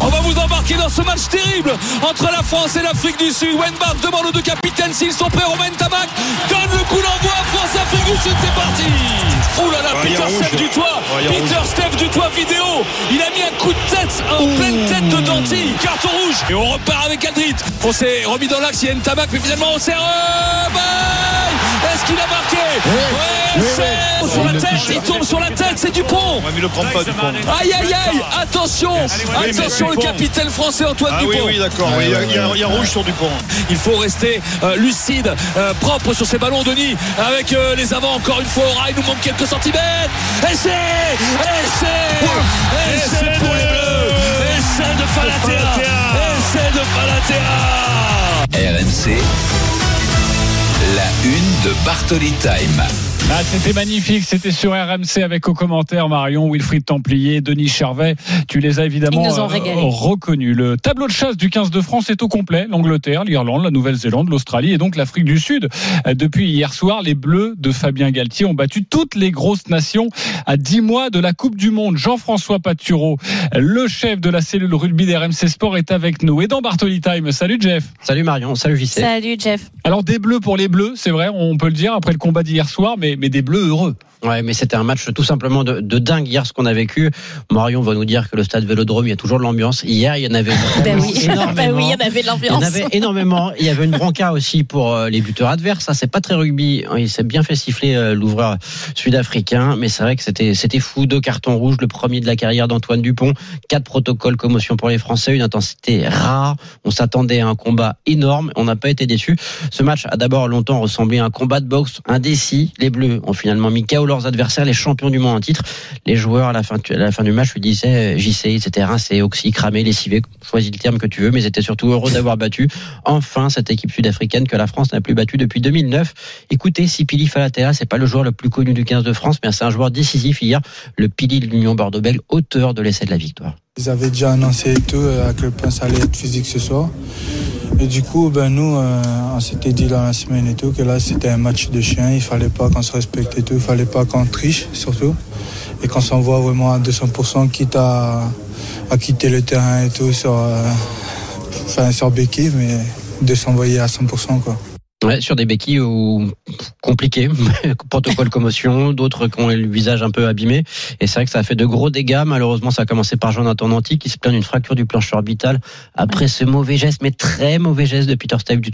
On va vous embarquer dans ce match terrible entre la France et l'Afrique du Sud. Wenbart demande aux deux capitaines s'ils sont prêts. Romain Tabac donne le coup d'envoi. France-Afrique du Sud, c'est parti. Ouh là là, Peter Steph du toit. Peter Steph du toit vidéo. Il a mis un coup de tête, en pleine tête de Danti. Carton rouge. Et on repart avec Aldrit. On s'est remis dans l'axe. Il y a une Tabac, mais finalement on s'est Est-ce qu'il a marqué Ouais, c'est sur la tête. Il tombe sur la tête. C'est Dupont. il le prend pas Dupont. Aïe aïe aïe. Attention. Attention le capitaine français Antoine ah, Dupont. Oui, oui, d'accord. il, y a, rouge sur Dupont. Il faut rester euh, lucide, euh, propre sur ses ballons, Denis, avec euh, les avants encore une fois au rail. Il nous manque quelques centimètres. Essai Essai Essai pour les Bleus Essai de Falatea Essai de Falatea RMC, la une de Bartoli Time. Ah, c'était magnifique, c'était sur RMC avec aux commentaires Marion, Wilfried Templier, Denis Charvet. Tu les as évidemment euh, reconnus. Le tableau de chasse du 15 de France est au complet. L'Angleterre, l'Irlande, la Nouvelle-Zélande, l'Australie et donc l'Afrique du Sud. Euh, depuis hier soir, les Bleus de Fabien Galtier ont battu toutes les grosses nations à 10 mois de la Coupe du Monde. Jean-François Patureau, le chef de la cellule rugby d'RMC Sport, est avec nous. Et dans Bartoli Time, salut Jeff. Salut Marion, salut JC. Salut Jeff. Alors des Bleus pour les Bleus, c'est vrai, on peut le dire après le combat d'hier soir, mais mais, des bleus heureux. Ouais, mais c'était un match tout simplement de, dingue hier ce qu'on a vécu. Marion va nous dire que le stade Vélodrome, il y a toujours de l'ambiance. Hier, il y en avait ben oui. énormément. Ben oui, il y en avait de l'ambiance. Il y en avait énormément. Il y avait une bronca aussi pour euh, les buteurs adverses. Ça, c'est pas très rugby. Il s'est bien fait siffler euh, l'ouvreur sud-africain, mais c'est vrai que c'était c'était fou. Deux cartons rouges, le premier de la carrière d'Antoine Dupont, quatre protocoles commotion pour les Français, une intensité rare. On s'attendait à un combat énorme. On n'a pas été déçus. Ce match a d'abord longtemps ressemblé à un combat de boxe indécis. Les Bleus ont finalement mis KO leurs adversaires, les champions du monde en titre. Les joueurs à la fin, à la fin du match lui disaient JC, etc. C'est oxy, cramé, lessivé, choisis le terme que tu veux, mais ils étaient surtout heureux d'avoir battu enfin cette équipe sud-africaine que la France n'a plus battue depuis 2009. Écoutez, si Pili Falatea, c'est pas le joueur le plus connu du 15 de France, mais c'est un joueur décisif hier, le Pili de l'Union Bordeaux-Bègles, auteur de l'essai de la victoire. Ils avaient déjà annoncé tout à quel point ça allait être physique ce soir. Et du coup, ben nous, euh, on s'était dit dans la semaine et tout que là, c'était un match de chien. Il fallait pas qu'on se respecte et tout. Il fallait pas qu'on triche, surtout. Et qu'on s'envoie vraiment à 200%, quitte à, à, quitter le terrain et tout sur, euh, enfin, sur mais de s'envoyer à 100%, quoi. Ouais, sur des béquilles ou compliquées, protocole commotion, d'autres qui ont le visage un peu abîmé. Et c'est vrai que ça a fait de gros dégâts. Malheureusement, ça a commencé par Jonathan Nanti qui se plaint d'une fracture du plancher orbital après ce mauvais geste, mais très mauvais geste de Peter Steve du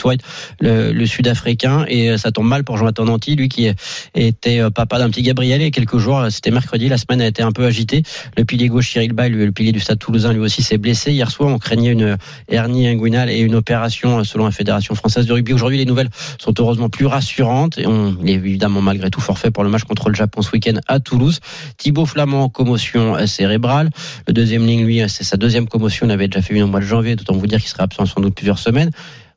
le, le Sud-Africain. Et euh, ça tombe mal pour Jonathan Nanti, lui qui était euh, papa d'un petit Gabriel. Et quelques jours, euh, c'était mercredi, la semaine a été un peu agitée. Le pilier gauche Cyril Bay, le pilier du Stade Toulousain, lui aussi s'est blessé. Hier soir, on craignait une hernie inguinale et une opération selon la Fédération française de rugby. Aujourd'hui, les nouvelles sont heureusement plus rassurantes. Et on est évidemment malgré tout forfait pour le match contre le Japon ce week-end à Toulouse. Thibaut Flamand, commotion cérébrale. Le deuxième ligne, lui, c'est sa deuxième commotion. Il avait déjà fait une au mois de janvier, d'autant vous dire qu'il sera absent sans doute plusieurs semaines.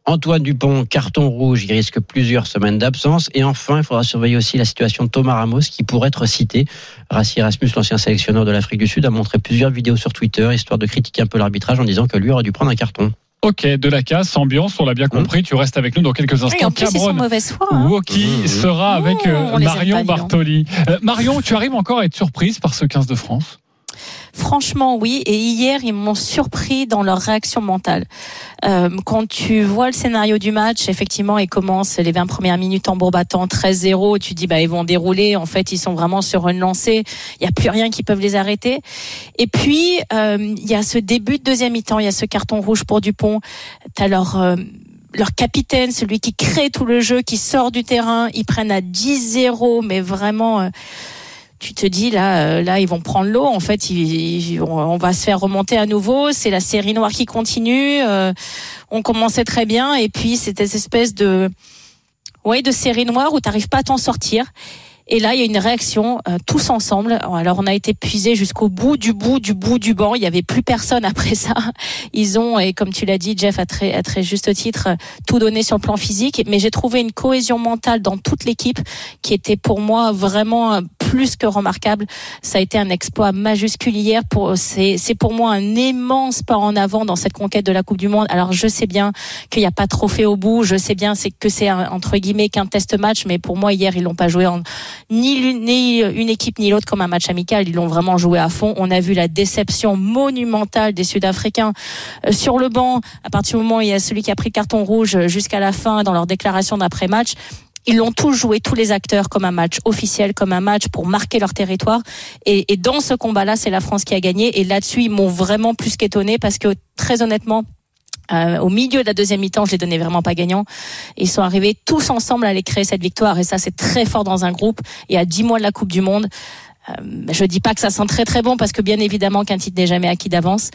Antoine Dupont, carton rouge, il risque plusieurs semaines d'absence. Et enfin, il faudra surveiller aussi la situation de Thomas Ramos, qui pourrait être cité. Rassi Erasmus, l'ancien sélectionneur de l'Afrique du Sud, a montré plusieurs vidéos sur Twitter, histoire de critiquer un peu l'arbitrage en disant que lui aurait dû prendre un carton. Ok, de la casse, ambiance, on l'a bien mmh. compris. Tu restes avec nous dans quelques instants. Oui, en plus, Cameron mauvaise foi. Hein. Woki mmh. sera avec euh, Marion Bartoli. Euh, Marion, tu arrives encore à être surprise par ce 15 de France? Franchement, oui. Et hier, ils m'ont surpris dans leur réaction mentale. Euh, quand tu vois le scénario du match, effectivement, ils commencent les 20 premières minutes en battant 13-0. Tu dis, bah, ils vont dérouler. En fait, ils sont vraiment sur une lancée. Il n'y a plus rien qui peut les arrêter. Et puis, euh, il y a ce début de deuxième mi-temps. Il y a ce carton rouge pour Dupont. T'as leur... Euh, leur capitaine, celui qui crée tout le jeu, qui sort du terrain, ils prennent à 10-0, mais vraiment, euh, tu te dis là, euh, là ils vont prendre l'eau. En fait, on va se faire remonter à nouveau. C'est la série noire qui continue. Euh, on commençait très bien et puis c'était cette espèce de, ouais, de série noire où t'arrives pas à t'en sortir. Et là, il y a une réaction euh, tous ensemble. Alors, on a été puisé jusqu'au bout du bout du bout du banc. Il n'y avait plus personne après ça. Ils ont, et comme tu l'as dit, Jeff, à très, à très juste titre, tout donné sur le plan physique. Mais j'ai trouvé une cohésion mentale dans toute l'équipe qui était pour moi vraiment plus que remarquable. Ça a été un exploit majuscule hier. Pour, c'est, c'est pour moi un immense pas en avant dans cette conquête de la Coupe du Monde. Alors, je sais bien qu'il n'y a pas de trophée au bout. Je sais bien c'est que c'est entre guillemets qu'un test match. Mais pour moi, hier, ils l'ont pas joué en, ni, ni une équipe ni l'autre comme un match amical. Ils l'ont vraiment joué à fond. On a vu la déception monumentale des Sud-Africains euh, sur le banc. À partir du moment où il y a celui qui a pris le carton rouge jusqu'à la fin dans leur déclaration d'après-match, ils l'ont tous joué, tous les acteurs, comme un match officiel, comme un match pour marquer leur territoire. Et, dans ce combat-là, c'est la France qui a gagné. Et là-dessus, ils m'ont vraiment plus qu'étonné parce que très honnêtement, euh, au milieu de la deuxième mi-temps, je les donnais vraiment pas gagnants. Ils sont arrivés tous ensemble à aller créer cette victoire et ça c'est très fort dans un groupe. Et à dix mois de la Coupe du Monde, euh, je dis pas que ça sent très très bon parce que bien évidemment qu'un titre n'est jamais acquis d'avance,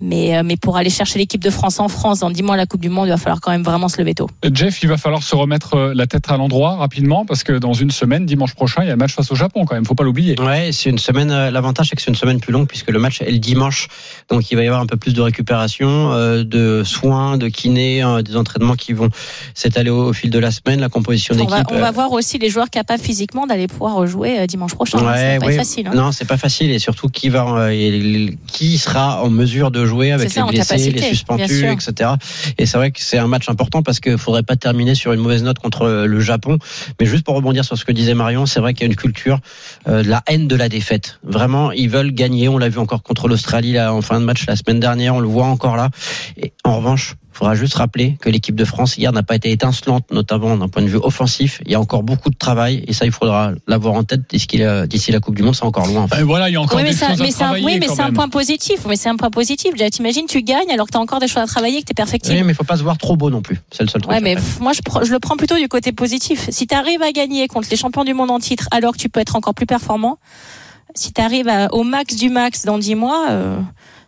mais, euh, mais pour aller chercher l'équipe de France en France dans 10 mois la Coupe du Monde, il va falloir quand même vraiment se lever tôt. Jeff, il va falloir se remettre euh, la tête à l'endroit rapidement parce que dans une semaine, dimanche prochain, il y a un match face au Japon quand même, faut pas l'oublier. Ouais, c'est une semaine. L'avantage c'est que c'est une semaine plus longue puisque le match est le dimanche, donc il va y avoir un peu plus de récupération, de soins, de kiné, des entraînements qui vont s'étaler au, fil de la semaine, la composition d'équipe. On, va voir aussi les joueurs capables physiquement d'aller pouvoir rejouer dimanche prochain. Ouais, ouais, facile. Hein. Non, c'est pas facile et surtout qui va, euh, qui sera en mesure de jouer avec les blessés, les suspendus, etc. Et c'est vrai que c'est un match important parce qu'il faudrait pas terminer sur une mauvaise note contre le Japon. Mais juste pour rebondir sur ce que disait Marion, c'est vrai qu'il y a une culture euh, de la haine de la défaite. Vraiment, ils veulent gagner. On l'a vu encore contre l'Australie en fin de match la semaine dernière. On le voit encore là. Et en revanche, il faudra juste rappeler que l'équipe de France hier n'a pas été étincelante, notamment d'un point de vue offensif. Il y a encore beaucoup de travail et ça, il faudra l'avoir en tête d'ici la Coupe du Monde. C'est encore loin. En voilà, il y a encore des choses à travailler. oui, mais c'est un point positif. Mais c'est un point positif. T'imagines, tu gagnes alors que tu as encore des choses à travailler, que tu es perfectible. Oui, mais il faut pas se voir trop beau non plus. C'est le seul truc. Ouais, mais moi, je, je, le prends plutôt du côté positif. Si tu arrives à gagner contre les champions du monde en titre alors que tu peux être encore plus performant, si tu arrives au max du max dans 10 mois, euh,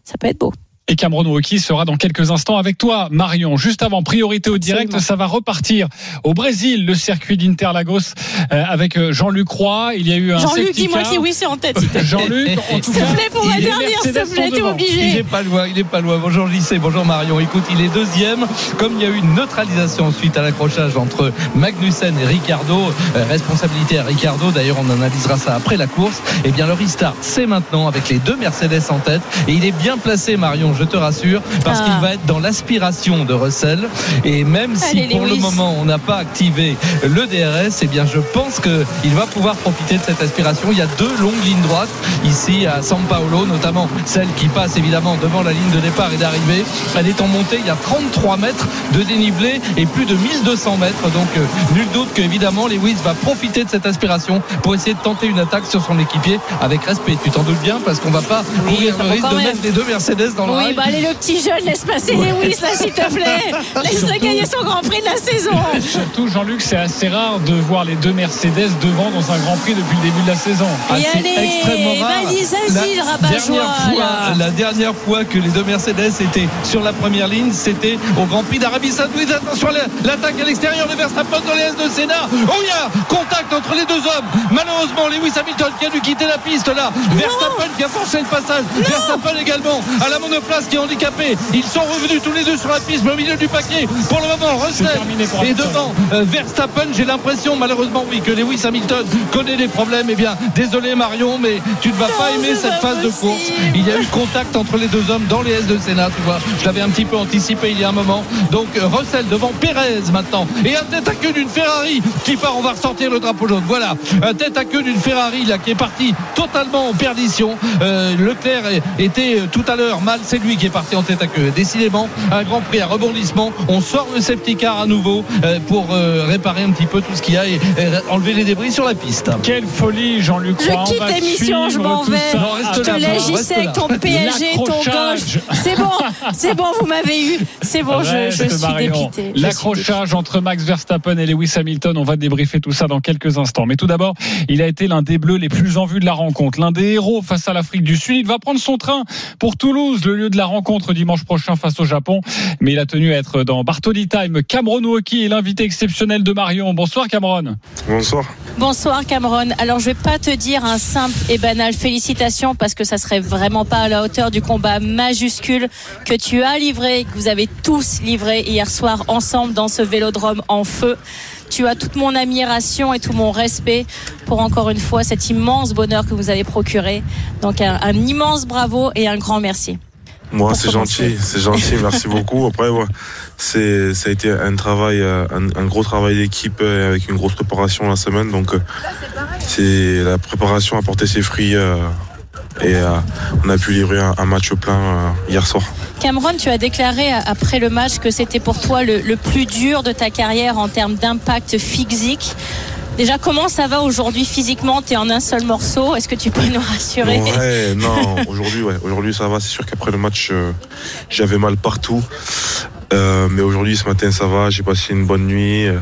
ça peut être beau. Et Cameron Wauquiez sera dans quelques instants avec toi, Marion. Juste avant, priorité au direct, ça va repartir au Brésil, le circuit d'Interlagos euh, avec euh, Jean-Luc Roy. Il y a eu un Jean-Luc, dis-moi qui oui, c'est en tête. Jean-Luc, en tout cas. S'il te plaît, pour la dernière, s'il te plaît, t'es obligé. Il n'est pas loin, il n'est pas loin. Bonjour Lycée, bonjour Marion. Écoute, il est deuxième. Comme il y a eu une neutralisation suite à l'accrochage entre Magnussen et Ricardo, euh, responsabilité à Ricardo, d'ailleurs on analysera ça après la course, eh bien le restart, c'est maintenant avec les deux Mercedes en tête. Et il est bien placé, Marion je te rassure, parce qu'il ah. va être dans l'aspiration de Russell. Et même si pour le moment on n'a pas activé le DRS, eh bien je pense qu'il va pouvoir profiter de cette aspiration. Il y a deux longues lignes droites ici à San Paolo, notamment celle qui passe évidemment devant la ligne de départ et d'arrivée. Elle est en montée, il y a 33 mètres de dénivelé et plus de 1200 mètres. Donc euh, nul doute qu'évidemment Lewis va profiter de cette aspiration pour essayer de tenter une attaque sur son équipier avec respect. Tu t'en doutes bien parce qu'on va pas courir le risque de mettre les deux Mercedes dans le oui, bah allez le petit jeune, laisse passer Lewis là s'il te plaît. Laisse-le gagner son Grand Prix de la saison. Surtout Jean-Luc, c'est assez rare de voir les deux Mercedes devant dans un Grand Prix depuis le début de la saison. Ah, c'est extrêmement rare. la, dernière fois, la dernière fois que les deux Mercedes étaient sur la première ligne, c'était au Grand Prix d'Arabie Saoudite. Attention l'attaque à l'extérieur de Verstappen dans les S de Sénat. Oh il y a contact entre les deux hommes. Malheureusement, Lewis Hamilton qui a dû quitter la piste là. Verstappen qui a forcé le passage. Verstappen également à la monoplace qui est handicapé. Ils sont revenus tous les deux sur la piste, mais au milieu du paquet. Pour le moment, Russell est devant euh, Verstappen. J'ai l'impression, malheureusement, oui, que Lewis Hamilton connaît des problèmes. Eh bien, désolé Marion, mais tu ne vas pas aimer cette phase de course. Il y a eu contact entre les deux hommes dans les S de Sénat, tu vois. Je l'avais un petit peu anticipé il y a un moment. Donc euh, Russell devant Perez maintenant. Et un tête à queue d'une Ferrari qui part. On va ressortir le drapeau jaune. Voilà, un tête à queue d'une Ferrari là qui est parti totalement en perdition. Euh, Leclerc était tout à l'heure mal. C'est lui qui est parti en tête à queue. Décidément, un grand prix à rebondissement. On sort le safety car à nouveau euh, pour euh, réparer un petit peu tout ce qu'il y a et, enlever les débris sur la piste. Quelle folie, Jean-Luc Je quitte l'émission, je m'en vais. je te laisse, avec ton PSG, ton gauche. C'est bon, c'est bon, vous m'avez eu. C'est bon, je, je, suis dépité. L'accrochage entre Max Verstappen et Lewis Hamilton, on va débriefer tout ça dans quelques instants. Mais tout d'abord, il a été l'un des bleus les plus en vue de la rencontre, l'un des héros face à l'Afrique du Sud. Il va prendre son train pour Toulouse, le lieu de de la rencontre dimanche prochain face au Japon, mais il a tenu à être dans Bartoli Time. Cameron Wauquiez est l'invité exceptionnel de Marion. Bonsoir Cameron. Bonsoir. Bonsoir Cameron. Alors je vais pas te dire un simple et banal félicitations parce que ça serait vraiment pas à la hauteur du combat majuscule que tu as livré, que vous avez tous livré hier soir ensemble dans ce vélodrome en feu. Tu as toute mon admiration et tout mon respect pour encore une fois cet immense bonheur que vous avez procuré. Donc un, immense bravo et un grand merci. Moi, c'est gentil, c'est gentil, merci beaucoup. Après, c'est ça a été un travail, euh, un, gros travail d'équipe euh, avec une grosse préparation la semaine. Donc, euh, c'est la préparation a porté ses fruits et on a pu livrer un, match plein hier soir. Cameron, tu as déclaré après le match que c'était pour toi le, plus dur de ta carrière en termes d'impact physique. Déjà, comment ça va aujourd'hui physiquement? Tu es en un seul morceau. Est-ce que tu peux nous rassurer? Ouais, non, aujourd'hui, ouais. Aujourd'hui, ça va. C'est sûr qu'après le match, euh, j'avais mal partout. Euh, mais aujourd'hui, ce matin, ça va. J'ai passé une bonne nuit. Euh,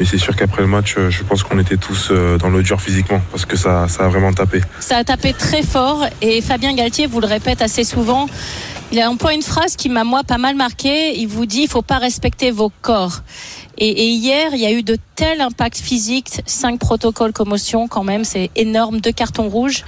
mais c'est sûr qu'après le match, je pense qu'on était tous dans le dur physiquement parce que ça, ça a vraiment tapé. Ça a tapé très fort. Et Fabien Galtier vous le répète assez souvent. Il a employé une phrase qui m'a moi pas mal marqué. Il vous dit il faut pas respecter vos corps. Et, hier, il y a eu de tels impacts physiques, cinq protocoles commotion quand même, c'est énorme, deux cartons rouges.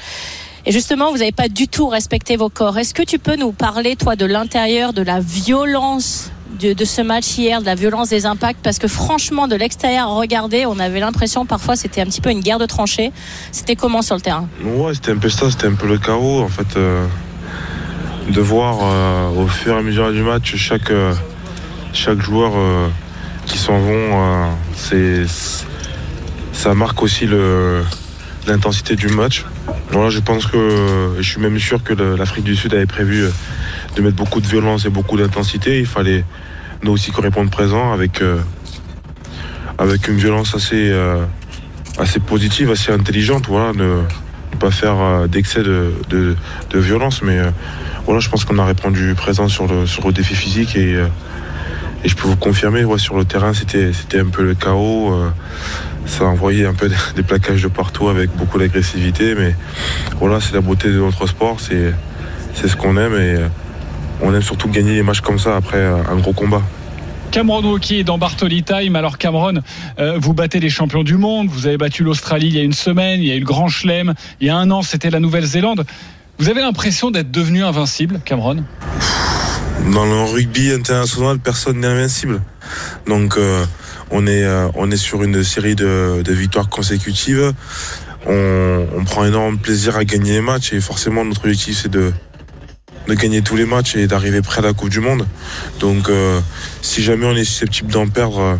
Et justement, vous n'avez pas du tout respecté vos corps. Est-ce que tu peux nous parler, toi, de l'intérieur, de la violence de, ce match hier, de la violence des impacts? Parce que franchement, de l'extérieur, regarder, on avait l'impression parfois c'était un petit peu une guerre de tranchées. C'était comment sur le terrain? Ouais, c'était un peu ça, c'était un peu le chaos. En fait, euh, de voir euh, au fur et à mesure du match chaque, euh, chaque joueur qui s'en vont, c'est ça marque aussi l'intensité du match. Voilà, je pense que je suis même sûr que l'Afrique du Sud avait prévu de mettre beaucoup de violence et beaucoup d'intensité. Il fallait nous aussi correspondre présent avec, avec une violence assez, assez positive, assez intelligente. Voilà, ne, pas faire d'excès de, de, violence, mais voilà, je pense qu'on a répondu présent sur le, sur le défi physique et, euh, et je peux vous confirmer, sur le terrain, c'était, un peu le chaos. Euh, ça a envoyé un peu des plaquages de partout avec beaucoup d'agressivité, mais voilà, c'est la beauté de notre sport, c'est, ce qu'on aime et euh, on aime surtout gagner les matchs comme ça après un gros combat. Cameron Wauquiez dans Bartoli Time. Alors Cameron, vous battez les champions du monde, vous avez battu l'Australie il y a une semaine, il y a eu le Grand Chelem, il y a un an c'était la Nouvelle-Zélande. Vous avez l'impression d'être devenu invincible, Cameron? Dans le rugby international, personne n'est invincible. Donc euh, on, est, euh, on est sur une série de, victoires consécutives. On, prend énormément de plaisir à gagner les matchs et forcément notre objectif c'est de, de gagner tous les matchs et d'arriver près de la Coupe du Monde. Donc euh, si jamais on est susceptible d'en perdre,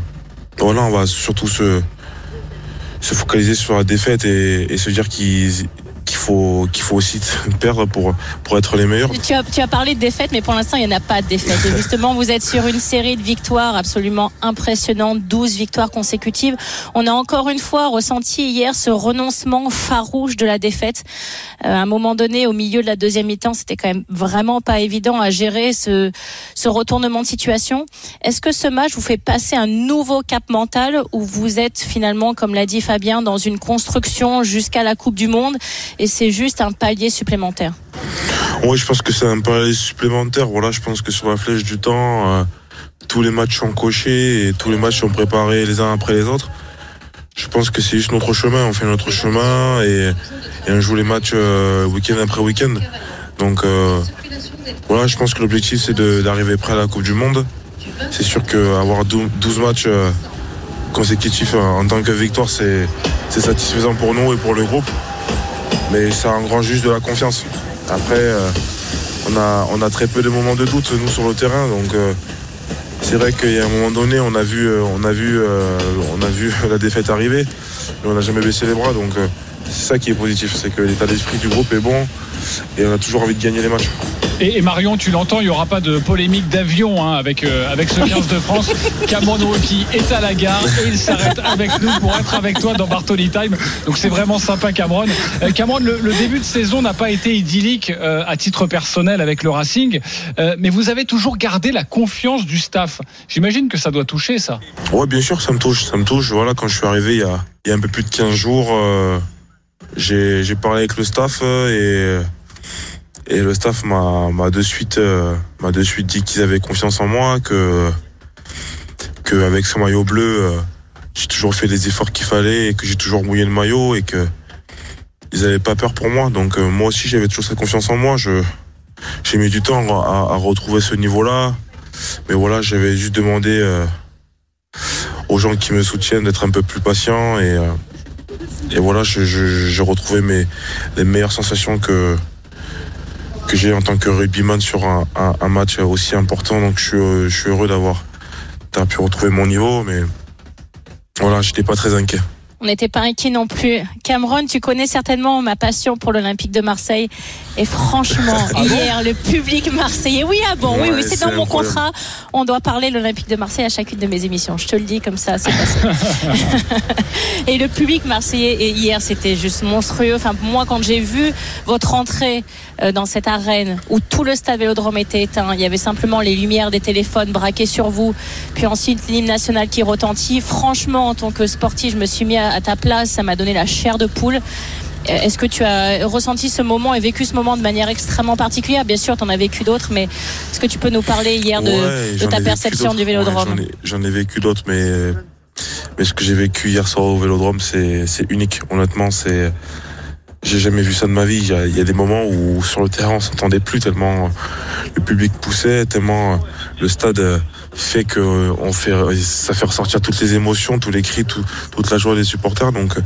voilà, on va surtout se, se focaliser sur la défaite et, et se dire qu'ils qu'il faut, qu'il faut aussi perdre pour, pour être les meilleurs. Tu as, tu as parlé de défaite, mais pour l'instant, il n'y en a pas de défaite. Et justement, vous êtes sur une série de victoires absolument impressionnantes, 12 victoires consécutives. On a encore une fois ressenti hier ce renoncement farouche de la défaite. Euh, à un moment donné, au milieu de la deuxième mi-temps, c'était quand même vraiment pas évident à gérer ce, ce retournement de situation. Est-ce que ce match vous fait passer un nouveau cap mental où vous êtes finalement, comme l'a dit Fabien, dans une construction jusqu'à la Coupe du Monde et c'est juste un palier supplémentaire. Oui, je pense que c'est un palier supplémentaire. Voilà, je pense que sur la flèche du temps, euh, tous les matchs sont cochés et tous les matchs sont préparés les uns après les autres. Je pense que c'est juste notre chemin. On fait notre chemin et, on joue les matchs euh, week-end après week-end. Donc euh, voilà, je pense que l'objectif c'est d'arriver près à la Coupe du Monde. C'est sûr qu'avoir 12 matchs consécutifs en tant que victoire, c'est satisfaisant pour nous et pour le groupe mais ça engrange juste de la confiance. Après, euh, on, a, très peu de moments de doute, nous, sur le terrain. Donc, euh, c'est vrai qu'il y a un moment donné, on a vu, euh, la défaite arriver, mais on n'a jamais baissé les bras. Donc, c'est ça qui est positif, c'est que l'état d'esprit du groupe est bon et on a toujours envie de gagner les matchs. Et, Marion, tu l'entends, il n'y aura pas de polémique d'avion hein, avec, euh, avec ce 15 de France. Cameron Wauquiez est à la gare et il s'arrête avec nous pour être avec toi dans Bartoli Time. Donc c'est vraiment sympa, Cameron. Euh, Cameron, le, début de saison n'a pas été idyllique euh, à titre personnel avec le Racing, mais vous avez toujours gardé la confiance du staff. J'imagine que ça doit toucher, ça. Oui, bien sûr, ça me touche. Ça me touche. Voilà, quand je suis arrivé il y a un peu plus de 15 jours, j'ai parlé avec le staff et Et le staff m'a de suite m'a de suite dit qu'ils avaient confiance en moi, que que avec ce maillot bleu, j'ai toujours fait les efforts qu'il fallait et que j'ai toujours mouillé le maillot et que ils n'avaient pas peur pour moi. Donc moi aussi j'avais toujours cette confiance en moi. Je j'ai mis du temps à, à retrouver ce niveau-là. Mais voilà, j'avais juste demandé euh, aux gens qui me soutiennent d'être un peu plus patients et, euh, et voilà, j'ai retrouvé mes, les meilleures sensations que, que j'ai en tant que rugbyman sur un, match aussi important. Donc je suis, je suis heureux d'avoir pu retrouver mon niveau, mais voilà, j'étais pas très inquiet. On n'était pas inquiet non plus. Cameron, tu connais certainement ma passion pour l'Olympique de Marseille. Et franchement, ah hier, le public marseillais, oui, ah bon, oui, oui, c'est dans mon contrat. On doit parler l'Olympique de Marseille à chacune de mes émissions. Je te le dis comme ça, c'est passé. et le public marseillais, et hier, c'était juste monstrueux. Enfin, moi, quand j'ai vu votre entrée euh, dans cette arène où tout le stade Vélodrome était éteint, il y avait simplement les lumières des téléphones braquées sur vous, puis ensuite l'hymne national qui retentit. Franchement, en tant que sportif, je me suis mis à à ta place, ça m'a donné la chair de poule. Euh, est-ce que tu as ressenti ce moment et vécu ce moment de manière extrêmement particulière? Bien sûr, tu en as vécu d'autres, mais est-ce que tu peux nous parler hier de, ta perception du vélodrome? J'en ai, vécu d'autres, mais, mais ce que j'ai vécu hier soir au vélodrome, c'est unique. Honnêtement, c'est. J'ai jamais vu ça de ma vie. Il y, a, des moments où sur le terrain on s'entendait plus tellement le public poussait, tellement le stade fait que euh, on fait, ça fait ressortir toutes les émotions, tous les cris, toute la joie des supporters. Donc, euh,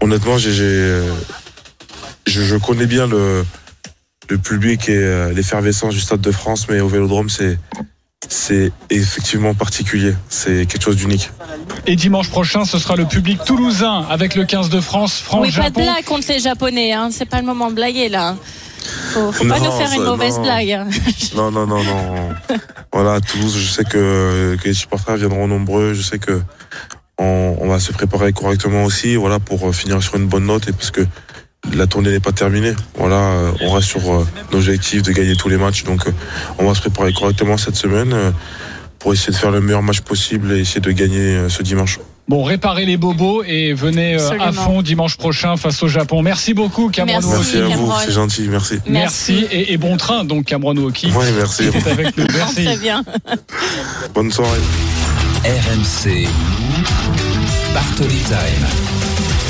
honnêtement, j'ai, euh, je, connais bien le, le public et l'effervescence du Stade de France, mais au Vélodrome, c'est c'est effectivement particulier. C'est quelque chose d'unique. Et dimanche prochain, ce sera le public toulousain avec le 15 de France, France Oui, pas de blague contre les Japonais. Hein. C'est pas le moment de blaguer là. Faut, faut pas nous faire une mauvaise blague. Hein. Non, non, non, non. voilà, à Toulouse, je sais que, les supporters viendront nombreux. Je sais que on, va se préparer correctement aussi, voilà, pour finir sur une bonne note et parce que la tournée n'est pas terminée. Voilà, euh, on reste sur euh, l'objectif de gagner tous les matchs, donc euh, on va se préparer correctement cette semaine pour essayer de faire le meilleur match possible et essayer de gagner ce dimanche. Bon, réparez les bobos et venez à fond dimanche prochain face au Japon. Merci beaucoup, Cameron Merci, à vous, c'est gentil, merci. Merci, et, bon train, donc Cameron Hockey. Oui, merci. avec nous. Merci. Très bien. Bonne soirée. RMC Bartoli Time.